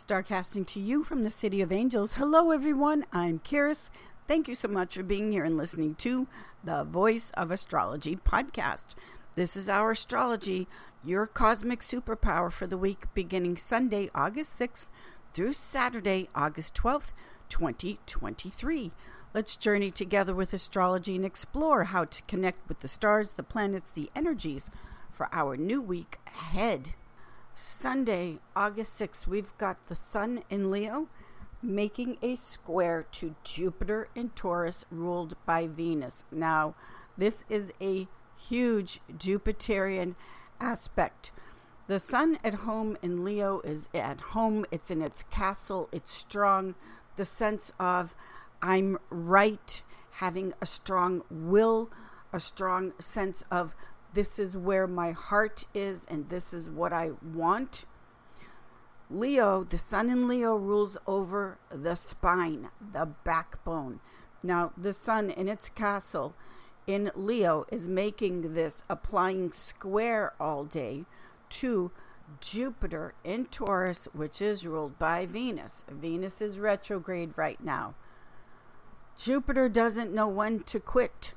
Starcasting to you from the City of Angels. Hello, everyone. I'm Kiris. Thank you so much for being here and listening to the Voice of Astrology podcast. This is our astrology, your cosmic superpower for the week beginning Sunday, August 6th through Saturday, August 12th, 2023. Let's journey together with astrology and explore how to connect with the stars, the planets, the energies for our new week ahead. Sunday, August 6th, we've got the Sun in Leo making a square to Jupiter in Taurus, ruled by Venus. Now, this is a huge Jupiterian aspect. The Sun at home in Leo is at home, it's in its castle, it's strong. The sense of I'm right, having a strong will, a strong sense of this is where my heart is and this is what I want. Leo, the sun in Leo rules over the spine, the backbone. Now, the sun in its castle in Leo is making this applying square all day to Jupiter in Taurus, which is ruled by Venus. Venus is retrograde right now. Jupiter doesn't know when to quit.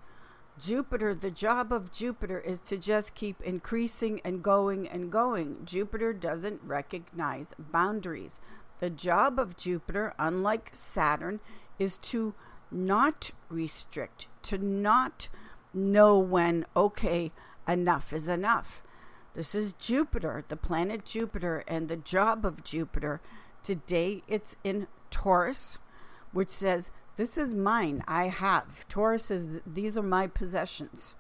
Jupiter, the job of Jupiter is to just keep increasing and going and going. Jupiter doesn't recognize boundaries. The job of Jupiter, unlike Saturn, is to not restrict, to not know when, okay, enough is enough. This is Jupiter, the planet Jupiter, and the job of Jupiter. Today it's in Taurus, which says this is mine. I have. Taurus is, these are my possessions.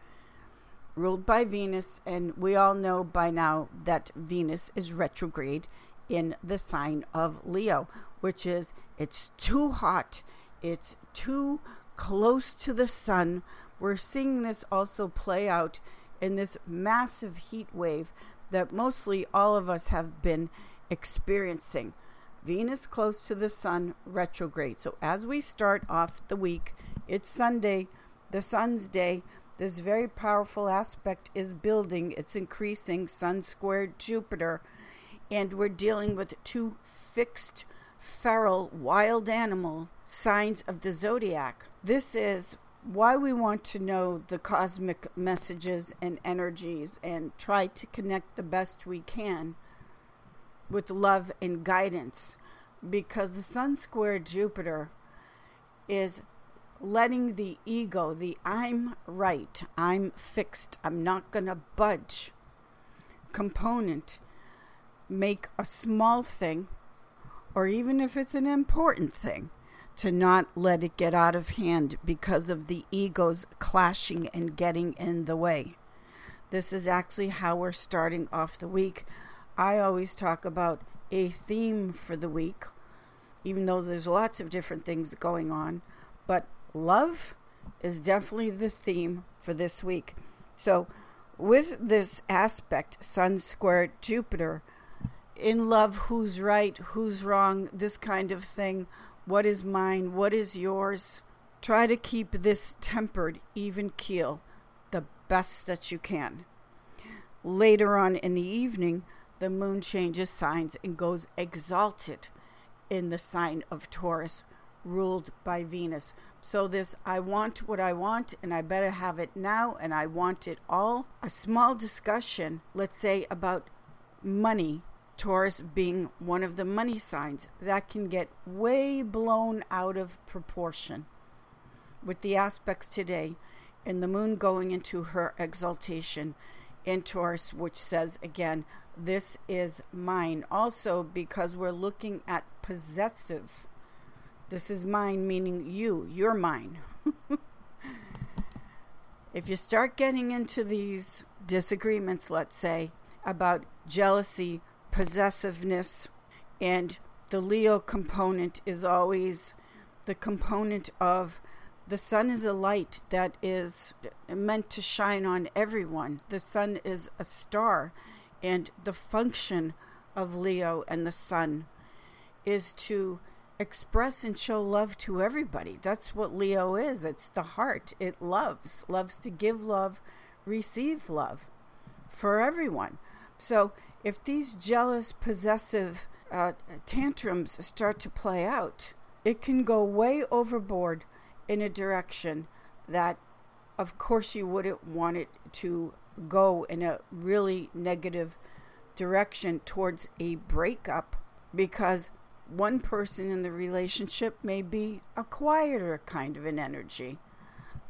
Ruled by Venus, and we all know by now that Venus is retrograde in the sign of Leo, which is it's too hot, it's too close to the sun. We're seeing this also play out in this massive heat wave that mostly all of us have been experiencing. Venus close to the sun retrograde. So as we start off the week, it's Sunday, the sun's day. This very powerful aspect is building, it's increasing, sun squared Jupiter, and we're dealing with two fixed, feral, wild animal signs of the zodiac. This is why we want to know the cosmic messages and energies and try to connect the best we can with love and guidance because the sun square Jupiter is letting the ego, the I'm right, I'm fixed, I'm not going to budge component make a small thing, or even if it's an important thing, to not let it get out of hand because of the egos clashing and getting in the way. This is actually how we're starting off the week. I always talk about a theme for the week, even though there's lots of different things going on. But love is definitely the theme for this week. So, with this aspect, Sun squared Jupiter, in love, who's right, who's wrong, this kind of thing. What is mine? What is yours? Try to keep this tempered, even keel, the best that you can. Later on in the evening, the moon changes signs and goes exalted in the sign of Taurus, ruled by Venus. So, this I want what I want, and I better have it now, and I want it all. A small discussion, let's say, about money, Taurus being one of the money signs, that can get way blown out of proportion with the aspects today and the moon going into her exaltation in Taurus, which says again, this is mine. Also, because we're looking at possessive, this is mine, meaning you, you're mine. if you start getting into these disagreements, let's say, about jealousy, possessiveness, and the Leo component is always the component of the sun is a light that is meant to shine on everyone. The sun is a star, and the function of Leo and the sun is to express and show love to everybody. That's what Leo is. It's the heart. It loves, loves to give love, receive love for everyone. So if these jealous, possessive uh, tantrums start to play out, it can go way overboard in a direction that, of course, you wouldn't want it to go in a really negative direction towards a breakup because one person in the relationship may be a quieter kind of an energy.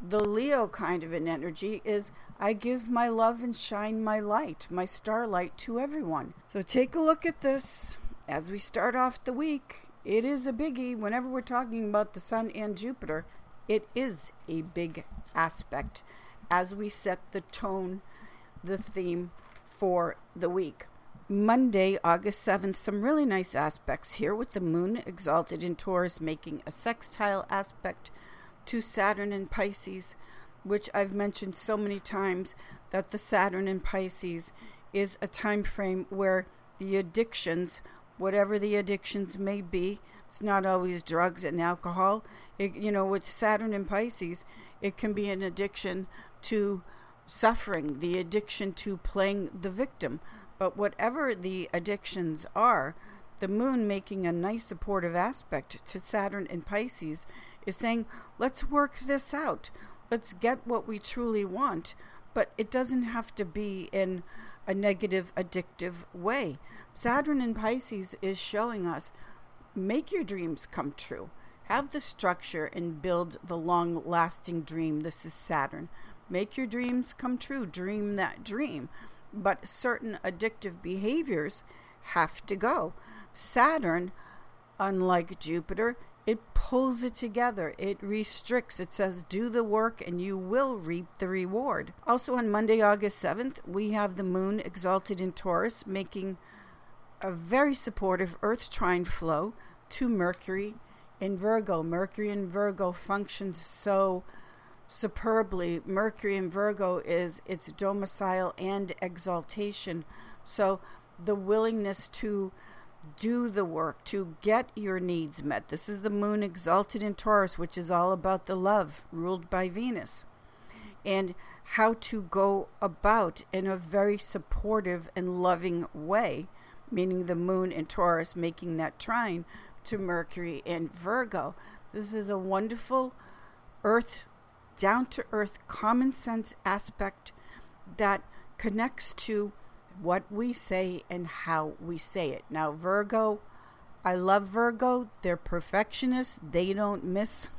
The Leo kind of an energy is I give my love and shine my light, my starlight to everyone. So take a look at this as we start off the week. It is a biggie. Whenever we're talking about the Sun and Jupiter, it is a big aspect as we set the tone, the theme for the week. Monday, August 7th, some really nice aspects here with the moon exalted in Taurus making a sextile aspect to Saturn in Pisces, which I've mentioned so many times that the Saturn in Pisces is a time frame where the addictions, whatever the addictions may be, it's not always drugs and alcohol. It, you know, with Saturn in Pisces, it can be an addiction to suffering, the addiction to playing the victim but whatever the addictions are, the moon making a nice supportive aspect to Saturn in Pisces is saying, let's work this out. Let's get what we truly want. But it doesn't have to be in a negative, addictive way. Saturn in Pisces is showing us make your dreams come true. Have the structure and build the long lasting dream. This is Saturn. Make your dreams come true. Dream that dream but certain addictive behaviors have to go. Saturn, unlike Jupiter, it pulls it together. It restricts. It says, do the work and you will reap the reward. Also, on Monday, August 7th, we have the moon exalted in Taurus, making a very supportive Earth trine flow to Mercury in Virgo. Mercury in Virgo functions so superbly. Mercury in Virgo is its domicile and exaltation. So the willingness to do the work, to get your needs met. This is the moon exalted in Taurus, which is all about the love, ruled by Venus. And how to go about in a very supportive and loving way, meaning the moon in Taurus making that trine to Mercury in Virgo. This is a wonderful earth down to earth, common sense aspect that connects to what we say and how we say it. Now, Virgo, I love Virgo. They're perfectionists. They don't miss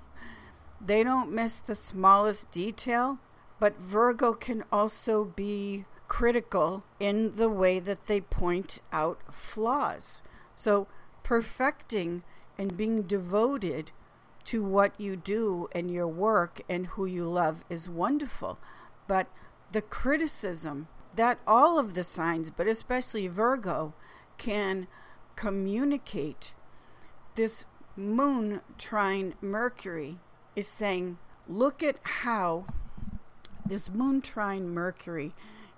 they don't miss the smallest detail, but Virgo can also be critical in the way that they point out flaws. So, perfecting and being devoted to what you do and your work and who you love is wonderful. But the criticism that all of the signs, but especially Virgo, can communicate this moon trine Mercury is saying, look at how this moon trine Mercury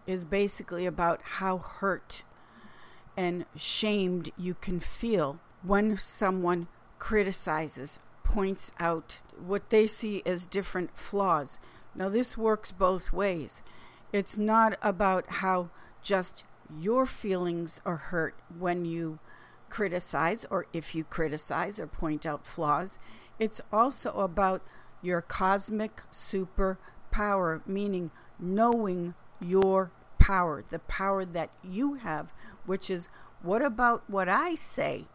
is basically about how hurt and shamed you can feel when someone criticizes points out what they see as different flaws. Now, this works both ways. It's not about how just your feelings are hurt when you criticize or if you criticize or point out flaws. It's also about your cosmic superpower, meaning knowing your power, the power that you have, which is what about what I say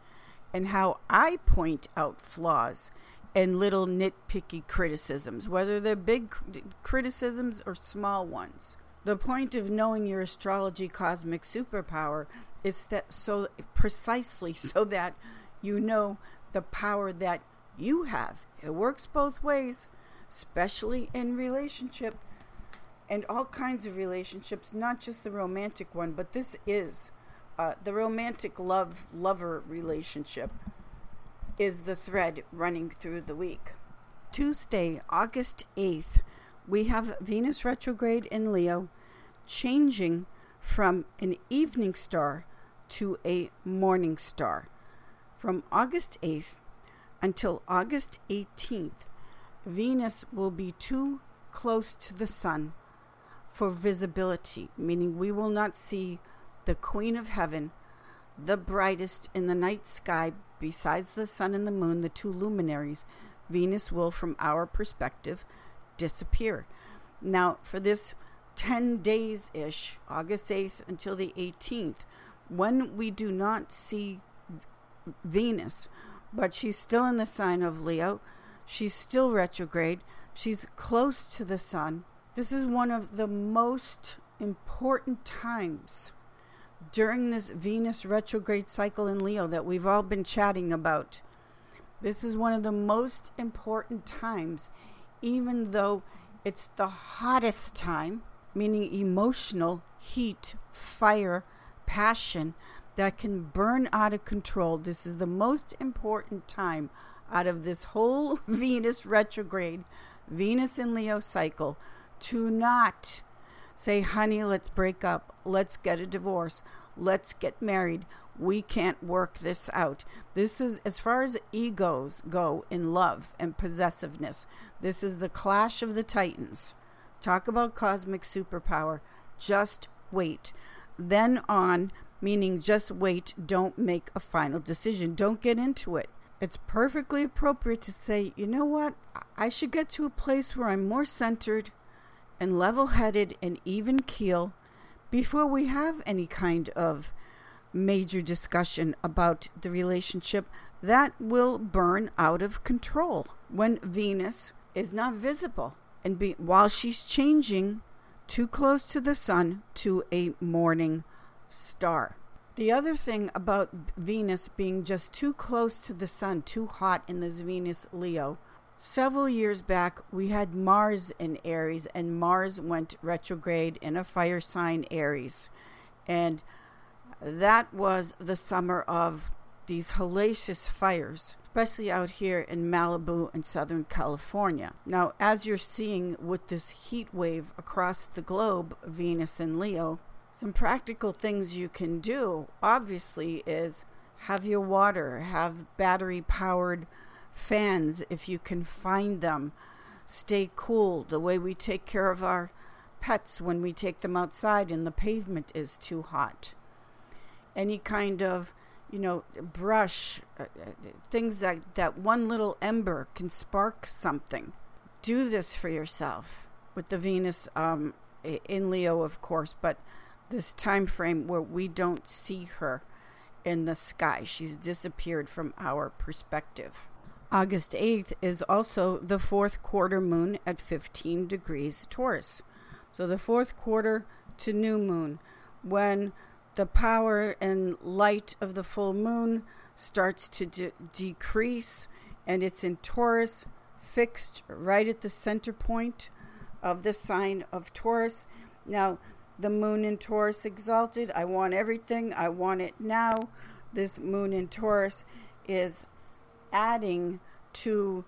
and how I point out flaws and little nitpicky criticisms, whether they're big criticisms or small ones. The point of knowing your astrology cosmic superpower is that so precisely so that you know the power that you have. It works both ways, especially in relationship and all kinds of relationships, not just the romantic one, but this is uh, the romantic love lover relationship is the thread running through the week. Tuesday, August 8th, we have Venus retrograde in Leo changing from an evening star to a morning star. From August 8th until August 18th, Venus will be too close to the Sun for visibility, meaning we will not see the Queen of Heaven, the brightest in the night sky besides the sun and the moon, the two luminaries, Venus will, from our perspective, disappear. Now, for this 10 days ish, August 8th until the 18th, when we do not see Venus, but she's still in the sign of Leo, she's still retrograde, she's close to the sun. This is one of the most important times during this Venus retrograde cycle in Leo that we've all been chatting about. This is one of the most important times, even though it's the hottest time, meaning emotional heat, fire, passion that can burn out of control. This is the most important time out of this whole Venus retrograde, Venus in Leo cycle to not say, honey, let's break up, let's get a divorce, let's get married. We can't work this out. This is, as far as egos go in love and possessiveness, this is the clash of the titans. Talk about cosmic superpower. Just wait. Then on, meaning just wait, don't make a final decision. Don't get into it. It's perfectly appropriate to say, you know what? I should get to a place where I'm more centered and level headed and even keel before we have any kind of major discussion about the relationship that will burn out of control when Venus is not visible and be, while she's changing too close to the sun to a morning star. The other thing about Venus being just too close to the sun, too hot in this Venus Leo, several years back we had Mars in Aries, and Mars went retrograde in a fire sign Aries. And that was the summer of these hellacious fires, especially out here in Malibu and Southern California. Now, as you're seeing with this heat wave across the globe, Venus and Leo, some practical things you can do, obviously, is have your water, have battery powered fans if you can find them. Stay cool the way we take care of our pets when we take them outside and the pavement is too hot. Any kind of, you know, brush, uh, uh things that, that one little ember can spark something. Do this for yourself with the Venus um, in Leo, of course, but this time frame where we don't see her in the sky. She's disappeared from our perspective. August 8th is also the fourth quarter moon at 15 degrees Taurus. So the fourth quarter to new moon, when the power and light of the full moon starts to de- decrease and it's in Taurus, fixed right at the center point of the sign of Taurus. Now, the moon in Taurus exalted. I want everything. I want it now. This moon in Taurus is adding to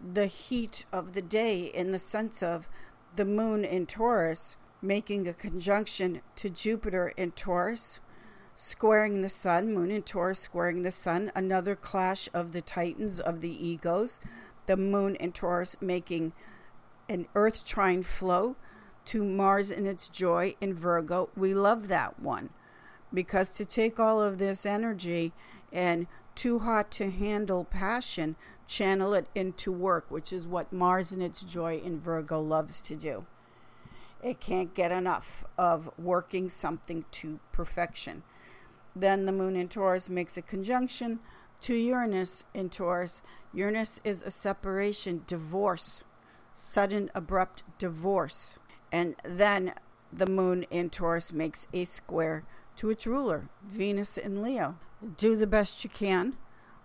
the heat of the day in the sense of the moon in Taurus making a conjunction to Jupiter in Taurus, squaring the sun, moon in Taurus squaring the sun, another clash of the titans of the egos, the moon in Taurus making an earth trine flow to Mars in its joy in Virgo. We love that one because to take all of this energy and too hot to handle passion, channel it into work, which is what Mars in its joy in Virgo loves to do. It can't get enough of working something to perfection. Then the moon in Taurus makes a conjunction to Uranus in Taurus. Uranus is a separation, divorce, sudden, abrupt divorce. And then the moon in Taurus makes a square to its ruler, Venus in Leo do the best you can.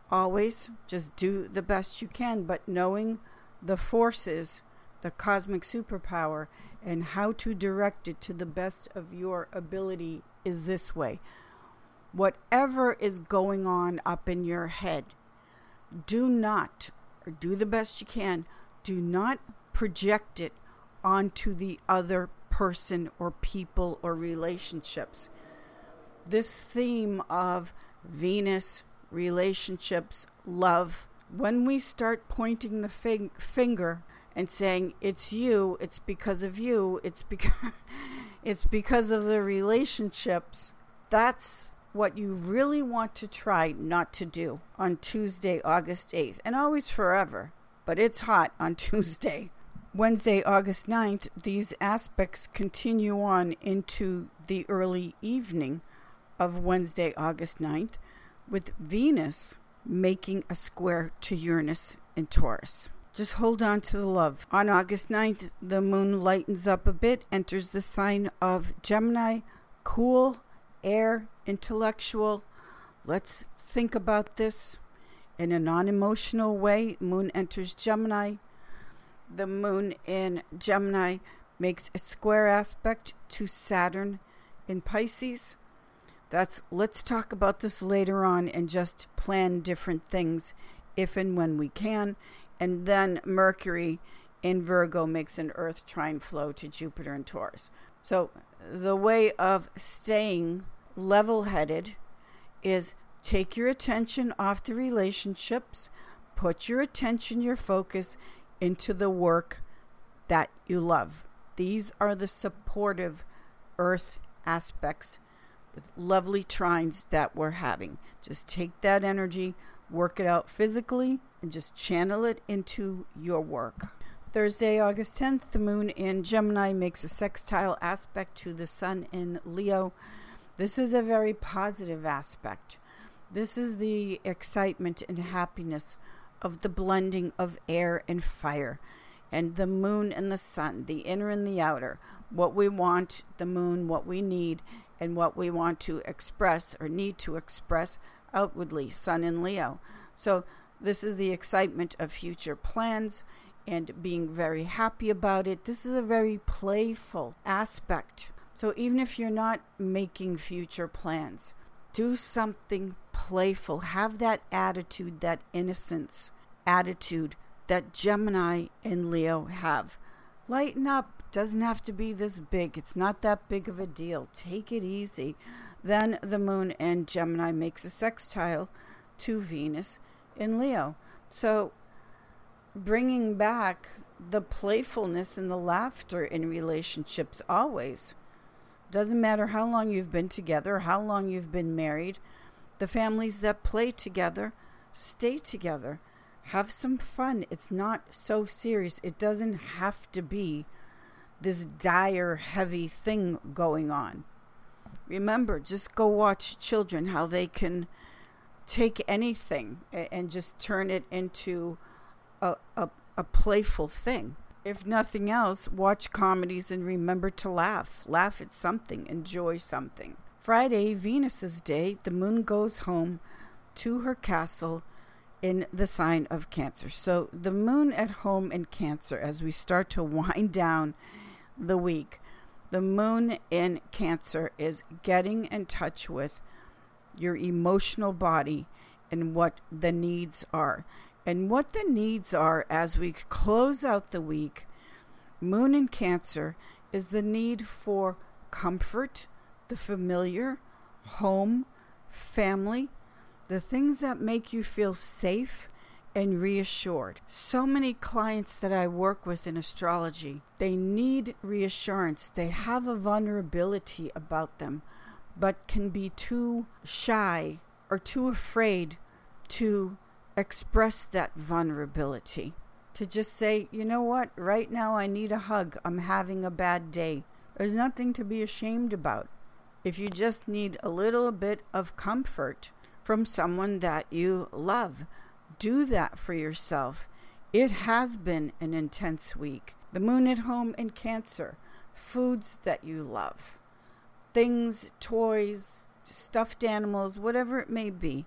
Always just do the best you can, but knowing the forces, the cosmic superpower, and how to direct it to the best of your ability is this way. Whatever is going on up in your head, do not, or do the best you can, do not project it onto the other person or people or relationships. This theme of Venus, relationships, love. When we start pointing the fing- finger and saying it's you, it's because of you, it's because it's because of the relationships, that's what you really want to try not to do on Tuesday, August 8th, and always forever, but it's hot on Tuesday. Wednesday, August 9th, these aspects continue on into the early evening of Wednesday, August 9th, with Venus making a square to Uranus in Taurus. Just hold on to the love. On August 9th, the moon lightens up a bit, enters the sign of Gemini, cool, air, intellectual. Let's think about this in a non emotional way. Moon enters Gemini. The moon in Gemini makes a square aspect to Saturn in Pisces. That's let's talk about this later on and just plan different things if and when we can. And then Mercury in Virgo makes an Earth trine flow to Jupiter and Taurus. So the way of staying level headed is take your attention off the relationships, put your attention, your focus into the work that you love. These are the supportive earth aspects with lovely trines that we're having. Just take that energy, work it out physically, and just channel it into your work. Thursday, August 10th, the moon in Gemini makes a sextile aspect to the sun in Leo. This is a very positive aspect. This is the excitement and happiness of the blending of air and fire, and the moon and the sun, the inner and the outer, what we want, the moon, what we need, and what we want to express or need to express outwardly, Sun in Leo. So, this is the excitement of future plans and being very happy about it. This is a very playful aspect. So, even if you're not making future plans, do something playful. Have that attitude, that innocence attitude that Gemini and Leo have. Lighten up, doesn't have to be this big. It's not that big of a deal. Take it easy. Then the moon in Gemini makes a sextile to Venus in Leo. So bringing back the playfulness and the laughter in relationships always. Doesn't matter how long you've been together, how long you've been married. The families that play together stay together. Have some fun. It's not so serious. It doesn't have to be this dire, heavy thing going on. Remember, just go watch children, how they can take anything and just turn it into a, a, a playful thing. If nothing else, watch comedies and remember to laugh. Laugh at something, enjoy something. Friday, Venus's day, the moon goes home to her castle in the sign of Cancer. So the moon at home in Cancer, as we start to wind down the week. The moon in Cancer is getting in touch with your emotional body and what the needs are. And what the needs are as we close out the week, Moon in Cancer is the need for comfort, the familiar, home, family, the things that make you feel safe and reassured. So many clients that I work with in astrology, they need reassurance. They have a vulnerability about them, but can be too shy or too afraid to express that vulnerability. To just say, you know what, right now I need a hug. I'm having a bad day. There's nothing to be ashamed about. If you just need a little bit of comfort from someone that you love, do that for yourself. It has been an intense week. The moon at home in Cancer, foods that you love, things, toys, stuffed animals, whatever it may be,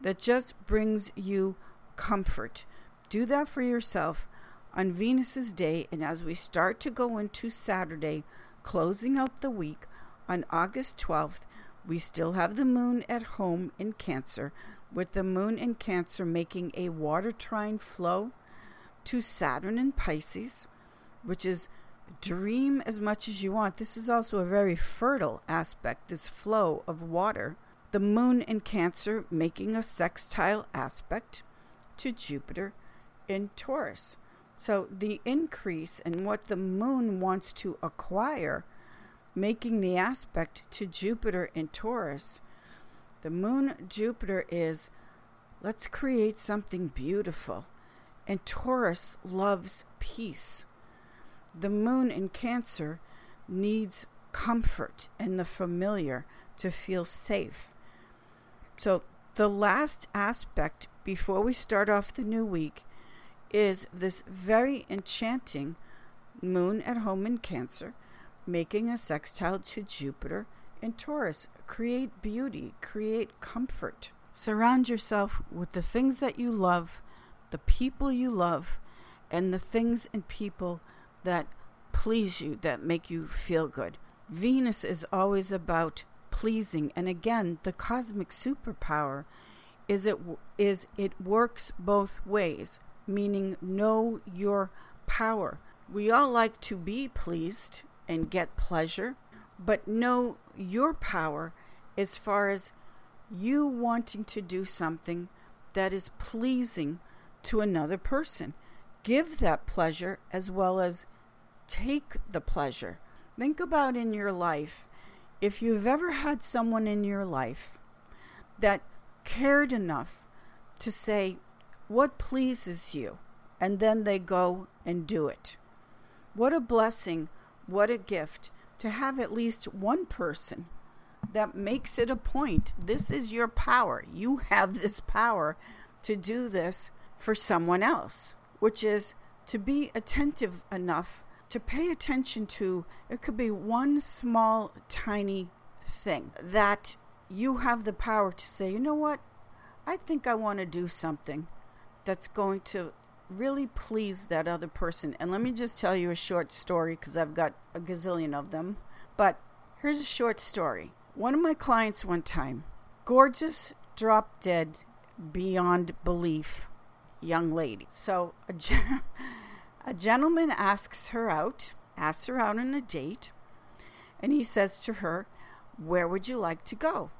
that just brings you comfort. Do that for yourself on Venus's day, and as we start to go into Saturday, closing out the week on August 12th, we still have the moon at home in Cancer, with the moon in Cancer making a water trine flow to Saturn in Pisces, which is dream as much as you want. This is also a very fertile aspect, this flow of water. The moon in Cancer making a sextile aspect to Jupiter in Taurus. So the increase in what the moon wants to acquire, making the aspect to Jupiter in Taurus The moon Jupiter is let's create something beautiful. And Taurus loves peace. The moon in Cancer needs comfort and the familiar to feel safe. So, the last aspect before we start off the new week is this very enchanting moon at home in Cancer, making a sextile to Jupiter in Taurus. Create beauty, create comfort. Surround yourself with the things that you love, the people you love, and the things and people that please you, that make you feel good. Venus is always about pleasing, and again, the cosmic superpower is it is it works both ways, meaning know your power. We all like to be pleased and get pleasure, but know your power as far as you wanting to do something that is pleasing to another person. Give that pleasure as well as take the pleasure. Think about in your life if you've ever had someone in your life that cared enough to say, What pleases you? and then they go and do it. What a blessing, what a gift to have at least one person that makes it a point. This is your power. You have this power to do this for someone else, which is to be attentive enough to pay attention to. It could be one small, tiny thing that you have the power to say, you know what? I think I want to do something that's going to really please that other person. And let me just tell you a short story because I've got a gazillion of them. But here's a short story. One of my clients, one time, gorgeous, drop dead, beyond belief young lady. So a, gen- a gentleman asks her out, asks her out on a date, and he says to her, Where would you like to go?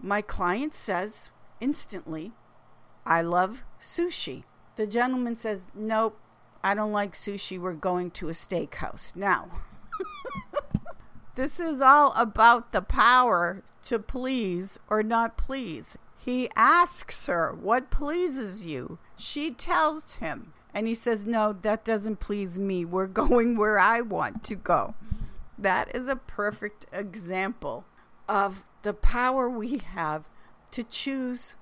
My client says instantly, I love sushi. The gentleman says, Nope, I don't like sushi. We're going to a steakhouse. Now, this is all about the power to please or not please. He asks her, What pleases you? She tells him. And he says, No, that doesn't please me. We're going where I want to go. That is a perfect example of the power we have to choose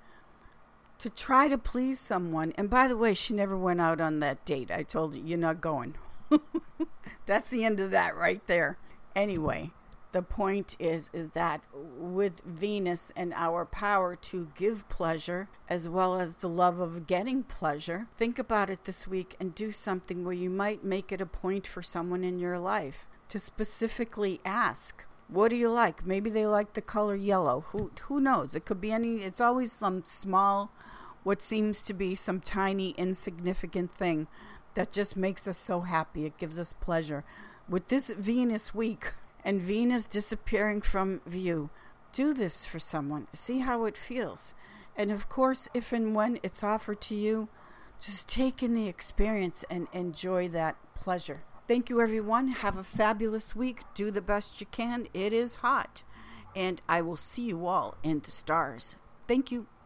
to try to please someone. And by the way, she never went out on that date. I told you, you're not going. That's the end of that right there. Anyway, the point is is that with Venus and our power to give pleasure as well as the love of getting pleasure, think about it this week and do something where you might make it a point for someone in your life to specifically ask what do you like? Maybe they like the color yellow. Who who knows? It could be any it's always some small what seems to be some tiny insignificant thing that just makes us so happy. It gives us pleasure. With this Venus week and Venus disappearing from view, do this for someone. See how it feels. And of course, if and when it's offered to you, just take in the experience and enjoy that pleasure. Thank you, everyone. Have a fabulous week. Do the best you can. It is hot. And I will see you all in the stars. Thank you.